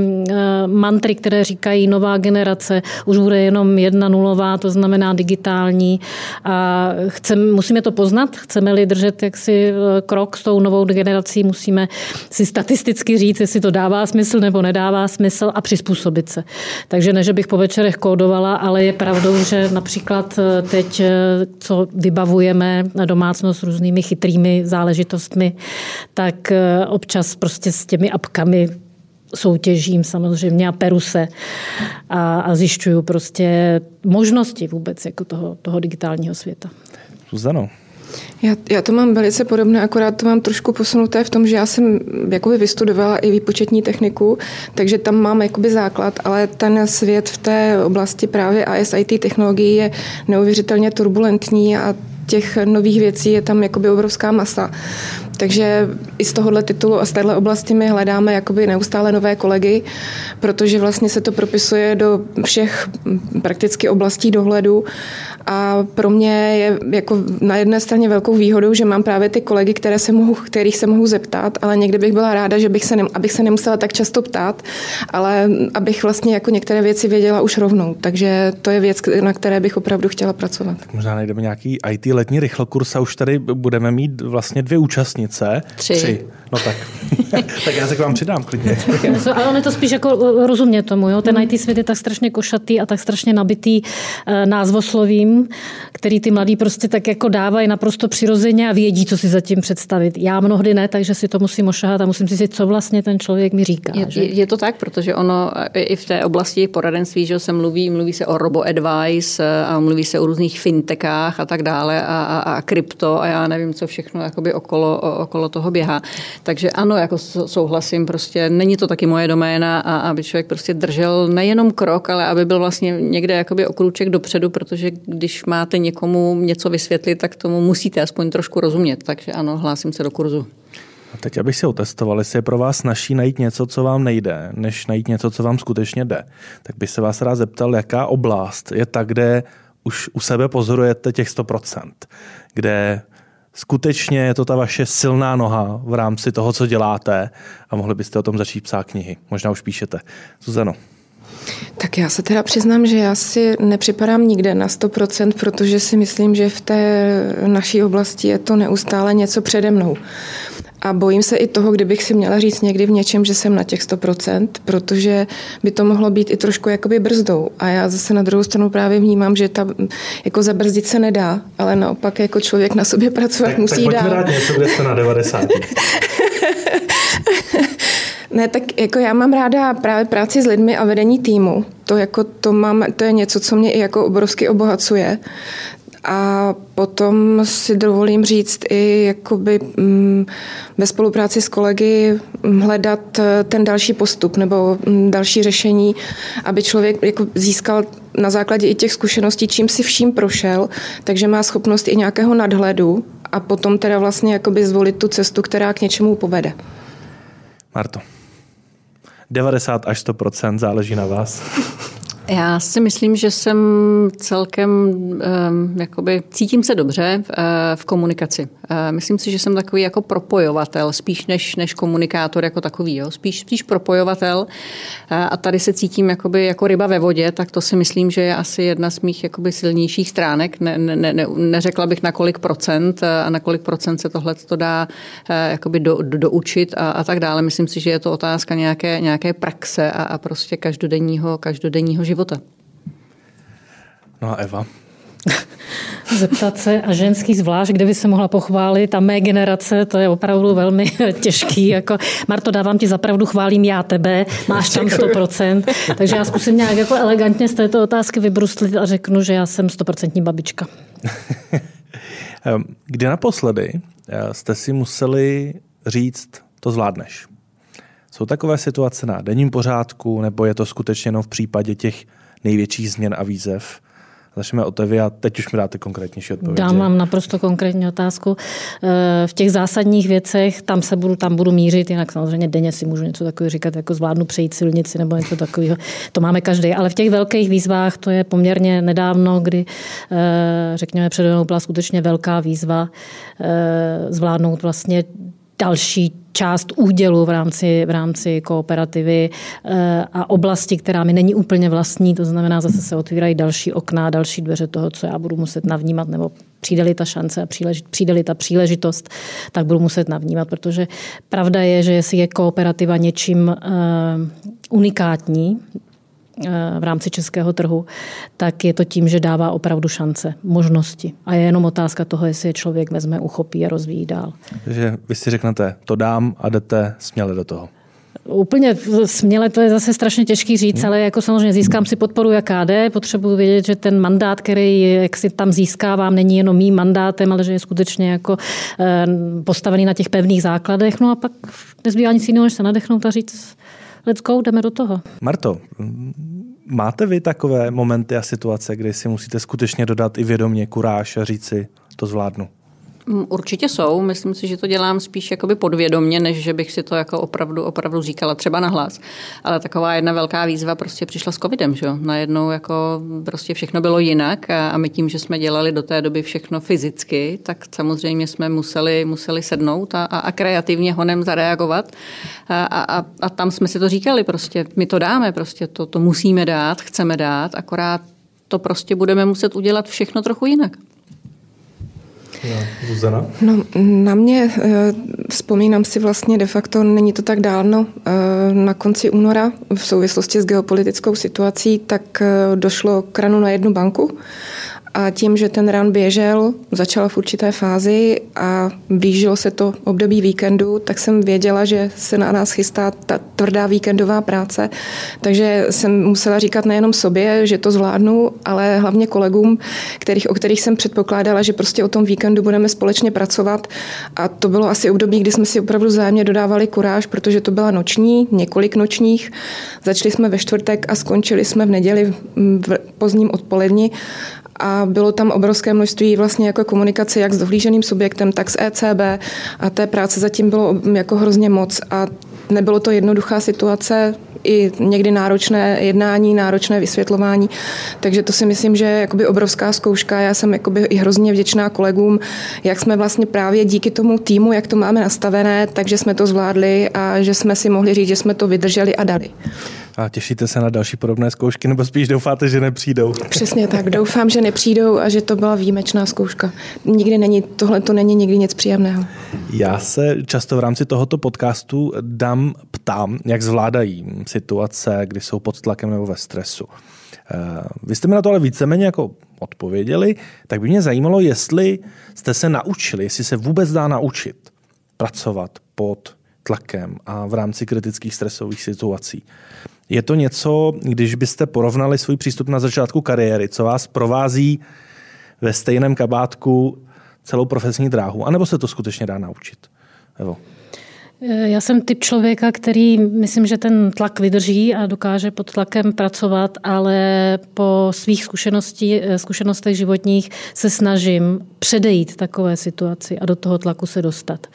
mantry, které říkají nová generace, už bude jenom jedna nulová, to znamená digitální. A chcem, musíme to poznat, chceme-li držet jaksi e, krok s tou novou generací, musíme si statisticky říct, jestli to dává smysl nebo nedává smysl a přizpůsobit se. Takže ne, že bych po večerech kódovala, ale je pravdou, že například teď co vybavujeme na domácnost různými chytrými záležitostmi, tak eh, občas prostě s těmi apkami soutěžím samozřejmě a peru se a, a zjišťuju prostě možnosti vůbec jako toho, toho digitálního světa. Zuzano, já, já to mám velice podobné, akorát to mám trošku posunuté v tom, že já jsem jakoby vystudovala i výpočetní techniku, takže tam mám jakoby základ, ale ten svět v té oblasti právě ASIT technologií je neuvěřitelně turbulentní a těch nových věcí je tam jakoby obrovská masa. Takže i z tohohle titulu a z téhle oblasti my hledáme jakoby neustále nové kolegy, protože vlastně se to propisuje do všech prakticky oblastí dohledu a pro mě je jako na jedné straně velkou výhodou, že mám právě ty kolegy, které se mohu, kterých se mohu zeptat, ale někdy bych byla ráda, že bych se, ne, abych se nemusela tak často ptát, ale abych vlastně jako některé věci věděla už rovnou. Takže to je věc, na které bych opravdu chtěla pracovat. Tak možná najdeme nějaký IT letní rychlokurs a už tady budeme mít vlastně dvě účastnice. Tři. Tři. No tak. *laughs* tak já se k vám přidám klidně. *laughs* Ale on je to spíš jako rozumě tomu. Jo? Ten IT svět je tak strašně košatý a tak strašně nabitý eh, názvoslovím, který ty mladí prostě tak jako dávají naprosto přirozeně a vědí, co si zatím představit. Já mnohdy ne, takže si to musím ošahat a musím si říct, co vlastně ten člověk mi říká. Je, že? je to tak, protože ono i v té oblasti poradenství, že se mluví, mluví se o robo-advice eh, a mluví se o různých fintechách a tak dále a, a, a krypto a já nevím, co všechno jakoby okolo, okolo toho běhá. Takže ano, jako souhlasím, prostě není to taky moje doména a aby člověk prostě držel nejenom krok, ale aby byl vlastně někde jakoby okruček dopředu, protože když máte někomu něco vysvětlit, tak tomu musíte aspoň trošku rozumět. Takže ano, hlásím se do kurzu. A teď, abych si otestoval, jestli je pro vás naší najít něco, co vám nejde, než najít něco, co vám skutečně jde, tak bych se vás rád zeptal, jaká oblast je ta, kde už u sebe pozorujete těch 100%, kde skutečně je to ta vaše silná noha v rámci toho, co děláte a mohli byste o tom začít psát knihy. Možná už píšete. Zuzano. Tak já se teda přiznám, že já si nepřipadám nikde na 100%, protože si myslím, že v té naší oblasti je to neustále něco přede mnou. A bojím se i toho, kdybych si měla říct někdy v něčem, že jsem na těch 100%, protože by to mohlo být i trošku jakoby brzdou. A já zase na druhou stranu právě vnímám, že ta, jako zabrzdit se nedá, ale naopak jako člověk na sobě pracovat tak, musí tak dál. Tak něco, kde jste na 90. *laughs* Ne, tak jako já mám ráda právě práci s lidmi a vedení týmu. To, jako, to, mám, to je něco, co mě i jako obrovsky obohacuje. A potom si dovolím říct i jakoby mm, ve spolupráci s kolegy hledat eh, ten další postup nebo mm, další řešení, aby člověk jako získal na základě i těch zkušeností, čím si vším prošel, takže má schopnost i nějakého nadhledu a potom teda vlastně jakoby zvolit tu cestu, která k něčemu povede. Marto. 90 až 100% záleží na vás. Já si myslím, že jsem celkem, um, jakoby, cítím se dobře v, uh, v komunikaci. Uh, myslím si, že jsem takový jako propojovatel, spíš než, než komunikátor jako takový. Jo? Spíš, spíš propojovatel uh, a tady se cítím jakoby, jako ryba ve vodě, tak to si myslím, že je asi jedna z mých jakoby, silnějších stránek. Ne, ne, ne, neřekla bych na kolik procent a na kolik procent se tohle to dá uh, jakoby do, do, doučit a, a tak dále. Myslím si, že je to otázka nějaké, nějaké praxe a, a prostě každodenního, každodenního života života. No a Eva? *laughs* Zeptat se a ženský zvlášť, kde by se mohla pochválit a mé generace, to je opravdu velmi *laughs* těžký. Jako, Marto, dávám ti zapravdu, chválím já tebe, máš tam 100%. Takže já zkusím nějak jako elegantně z této otázky vybruslit a řeknu, že já jsem 100% babička. *laughs* Kdy naposledy eh, jste si museli říct, to zvládneš. Jsou takové situace na denním pořádku, nebo je to skutečně jenom v případě těch největších změn a výzev? Začneme od a teď už mi dáte konkrétnější odpověď. Dám vám naprosto konkrétní otázku. Eh, v těch zásadních věcech tam se budu, tam budu mířit, jinak samozřejmě denně si můžu něco takového říkat, jako zvládnu přejít silnici nebo něco takového. To máme každý. Ale v těch velkých výzvách, to je poměrně nedávno, kdy eh, řekněme před byla skutečně velká výzva eh, zvládnout vlastně další část údělu v rámci, v rámci kooperativy eh, a oblasti, která mi není úplně vlastní, to znamená, zase se otvírají další okna, další dveře toho, co já budu muset navnímat, nebo přijde-li ta šance a přijde-li ta příležitost, tak budu muset navnímat, protože pravda je, že jestli je kooperativa něčím uh, unikátní, Eh, v rámci českého trhu, tak je to tím, že dává opravdu šance, možnosti. A je jenom otázka toho, jestli je člověk vezme, uchopí a rozvíjí dál. Takže vy si řeknete, to dám a jdete směle do toho. Úplně směle to je zase strašně těžký říct, hmm. ale jako samozřejmě získám si podporu jak KD, potřebuji vědět, že ten mandát, který jak si tam získávám, není jenom mým mandátem, ale že je skutečně jako eh, postavený na těch pevných základech. No a pak nezbývá nic jiného, než se nadechnout a říct, let's go, jdeme do toho. Marto, máte vy takové momenty a situace, kdy si musíte skutečně dodat i vědomě kuráž a říci, to zvládnu? Mm, určitě jsou. Myslím si, že to dělám spíš jakoby podvědomně, než že bych si to jako opravdu, opravdu říkala třeba nahlas. Ale taková jedna velká výzva prostě přišla s covidem. Že? Najednou jako prostě všechno bylo jinak a my tím, že jsme dělali do té doby všechno fyzicky, tak samozřejmě jsme museli, museli sednout a, a, a kreativně honem zareagovat. A, a, a tam jsme si to říkali prostě, my to dáme, prostě to, to musíme dát, chceme dát, akorát to prostě budeme muset udělat všechno trochu jinak. Zuzana? No, na mě eh, vzpomínám si vlastně de facto, není to tak dávno, eh, na konci února v souvislosti s geopolitickou situací, tak eh, došlo k ranu na jednu banku a tím, že ten ran běžel, začal v určité fázi a blížilo se to období víkendu, tak jsem věděla, že se na nás chystá ta tvrdá víkendová práce. Takže jsem musela říkat nejenom sobě, že to zvládnu, ale hlavně kolegům, kterých, o kterých jsem předpokládala, že prostě o tom víkendu budeme společně pracovat. A to bylo asi období, kdy jsme si opravdu zájemně dodávali kuráž, protože to byla noční, několik nočních. Začali jsme ve čtvrtek a skončili jsme v neděli v pozdním odpoledni a bylo tam obrovské množství vlastně jako komunikace jak s dohlíženým subjektem, tak s ECB a té práce zatím bylo jako hrozně moc a nebylo to jednoduchá situace, i někdy náročné jednání, náročné vysvětlování. Takže to si myslím, že je jakoby obrovská zkouška. Já jsem jakoby i hrozně vděčná kolegům, jak jsme vlastně právě díky tomu týmu, jak to máme nastavené, takže jsme to zvládli a že jsme si mohli říct, že jsme to vydrželi a dali. A těšíte se na další podobné zkoušky, nebo spíš doufáte, že nepřijdou? Přesně tak, doufám, že nepřijdou a že to byla výjimečná zkouška. Nikdy není, tohle to není nikdy nic příjemného. Já se často v rámci tohoto podcastu dám ptám, jak zvládají situace, kdy jsou pod tlakem nebo ve stresu. Eh, vy jste mi na to ale víceméně jako odpověděli, tak by mě zajímalo, jestli jste se naučili, jestli se vůbec dá naučit pracovat pod tlakem a v rámci kritických stresových situací. Je to něco, když byste porovnali svůj přístup na začátku kariéry, co vás provází ve stejném kabátku celou profesní dráhu, anebo se to skutečně dá naučit? Evo. Eh, já jsem typ člověka, který myslím, že ten tlak vydrží a dokáže pod tlakem pracovat, ale po svých zkušenosti, eh, zkušenostech životních se snažím předejít takové situaci a do toho tlaku se dostat.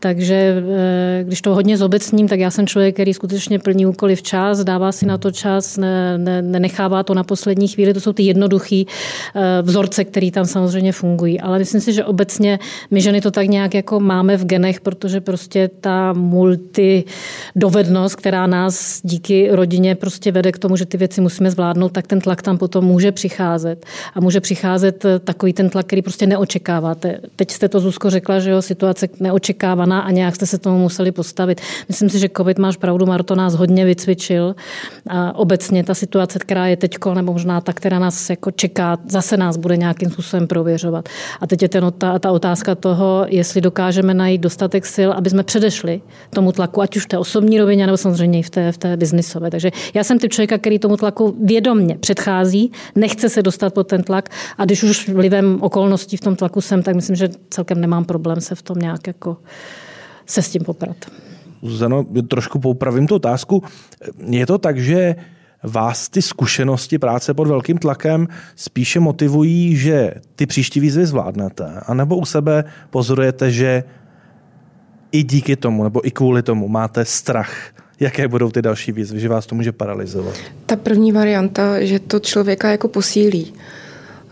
Takže eh, když to hodně zobecním, tak já jsem člověk, který skutečně plní úkoly včas, dává si na to čas, ne, ne, nenechává to na poslední chvíli. To jsou ty jednoduché vzorce, které tam samozřejmě fungují. Ale myslím si, že obecně my ženy to tak nějak jako máme v genech, protože prostě ta multi dovednost, která nás díky rodině prostě vede k tomu, že ty věci musíme zvládnout, tak ten tlak tam potom může přicházet. A může přicházet takový ten tlak, který prostě neočekáváte. Teď jste to Zuzko řekla, že jo, situace neočekávaná a nějak jste se tomu museli postavit. Myslím si, že COVID, máš pravdu, Marto nás hodně vycvičil. A obecně ta situace, která je teď, nebo možná ta, která nás jako čeká, zase nás bude nějakým způsobem prověřovat. A teď je ten, ta, ta otázka toho, jestli dokážeme najít dostatek sil, aby jsme předešli nepředešli tomu tlaku, ať už v té osobní rovině, nebo samozřejmě i v té, v té biznisové. Takže já jsem typ člověka, který tomu tlaku vědomně předchází, nechce se dostat pod ten tlak a když už vlivem okolností v tom tlaku jsem, tak myslím, že celkem nemám problém se v tom nějak jako se s tím poprat. Zano, trošku poupravím tu otázku. Je to tak, že vás ty zkušenosti práce pod velkým tlakem spíše motivují, že ty příští výzvy zvládnete, anebo u sebe pozorujete, že i díky tomu, nebo i kvůli tomu máte strach, jaké budou ty další výzvy, že vás to může paralizovat? Ta první varianta, že to člověka jako posílí.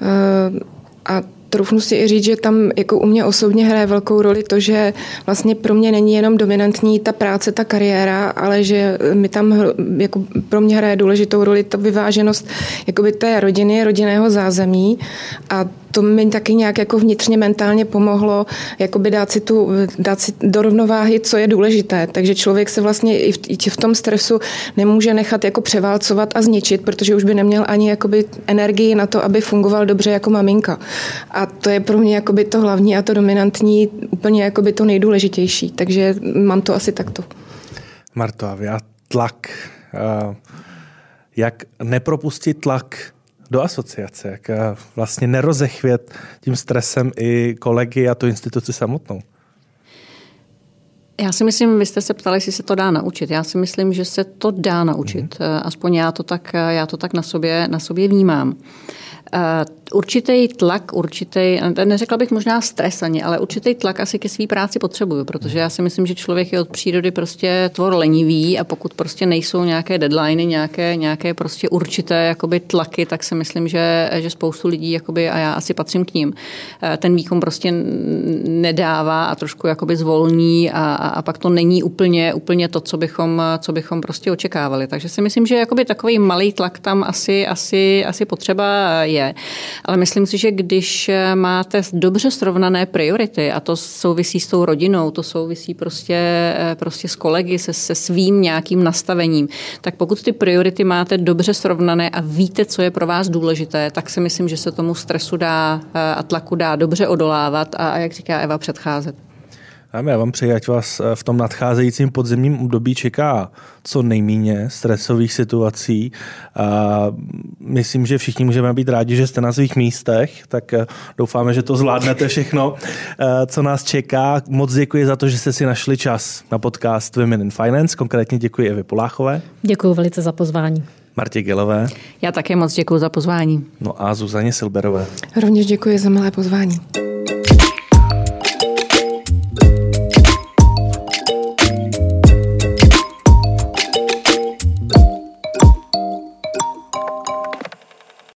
Eh, a troufnu si i říct, že tam jako u mě osobně hraje velkou roli to, že vlastně pro mě není jenom dominantní ta práce, ta kariéra, ale že mi tam jako pro mě hraje důležitou roli ta vyváženost jakoby té rodiny, rodinného zázemí a to mi taky nějak jako vnitřně mentálně pomohlo jakoby dát si, tu, dát si do rovnováhy, co je důležité. Takže člověk se vlastně i v, i v tom stresu nemůže nechat jako převálcovat a zničit, protože už by neměl ani jakoby energii na to, aby fungoval dobře jako maminka. A to je pro mě jakoby to hlavní a to dominantní, úplně jakoby to nejdůležitější. Takže mám to asi takto. Marto, a tlak, jak nepropustit tlak do asociace, jak eh, vlastně nerozechvět tím stresem i kolegy a tu instituci samotnou? Já si myslím, vy jste se ptali, jestli se to dá naučit. Já si myslím, že se to dá naučit. Mm-hmm. Aspoň já to tak, já to tak na, sobě, na sobě vnímám. Určitý tlak, určitý, neřekla bych možná stres ani, ale určitý tlak asi ke své práci potřebuju, protože já si myslím, že člověk je od přírody prostě tvor lenivý a pokud prostě nejsou nějaké deadliny, nějaké, nějaké prostě určité jakoby tlaky, tak si myslím, že, že spoustu lidí, jakoby, a já asi patřím k ním, eh, ten výkon prostě nedává a trošku jakoby zvolní a, a pak to není úplně, úplně to, co bychom, co bychom prostě očekávali. Takže si myslím, že jakoby takový malý tlak tam asi, asi, asi potřeba je. Ale myslím si, že když máte dobře srovnané priority, a to souvisí s tou rodinou, to souvisí prostě, prostě s kolegy, se, se svým nějakým nastavením, tak pokud ty priority máte dobře srovnané a víte, co je pro vás důležité, tak si myslím, že se tomu stresu dá a tlaku dá dobře odolávat a, a jak říká Eva, předcházet. Já vám přeji, ať vás eh, v tom nadcházejícím podzemním období čeká co nejméně stresových situací. A myslím, že všichni můžeme být rádi, že jste na svých místech, tak eh, doufáme, že to zvládnete všechno, eh, co nás čeká. Moc děkuji za to, že jste si našli čas na podcast Women in Finance. Konkrétně děkuji Evi Poláchové. Děkuji velice za pozvání. Martě Gilové. Já také moc děkuji za pozvání. No a Zuzaně Silberové. Rovněž děkuji za milé pozvání.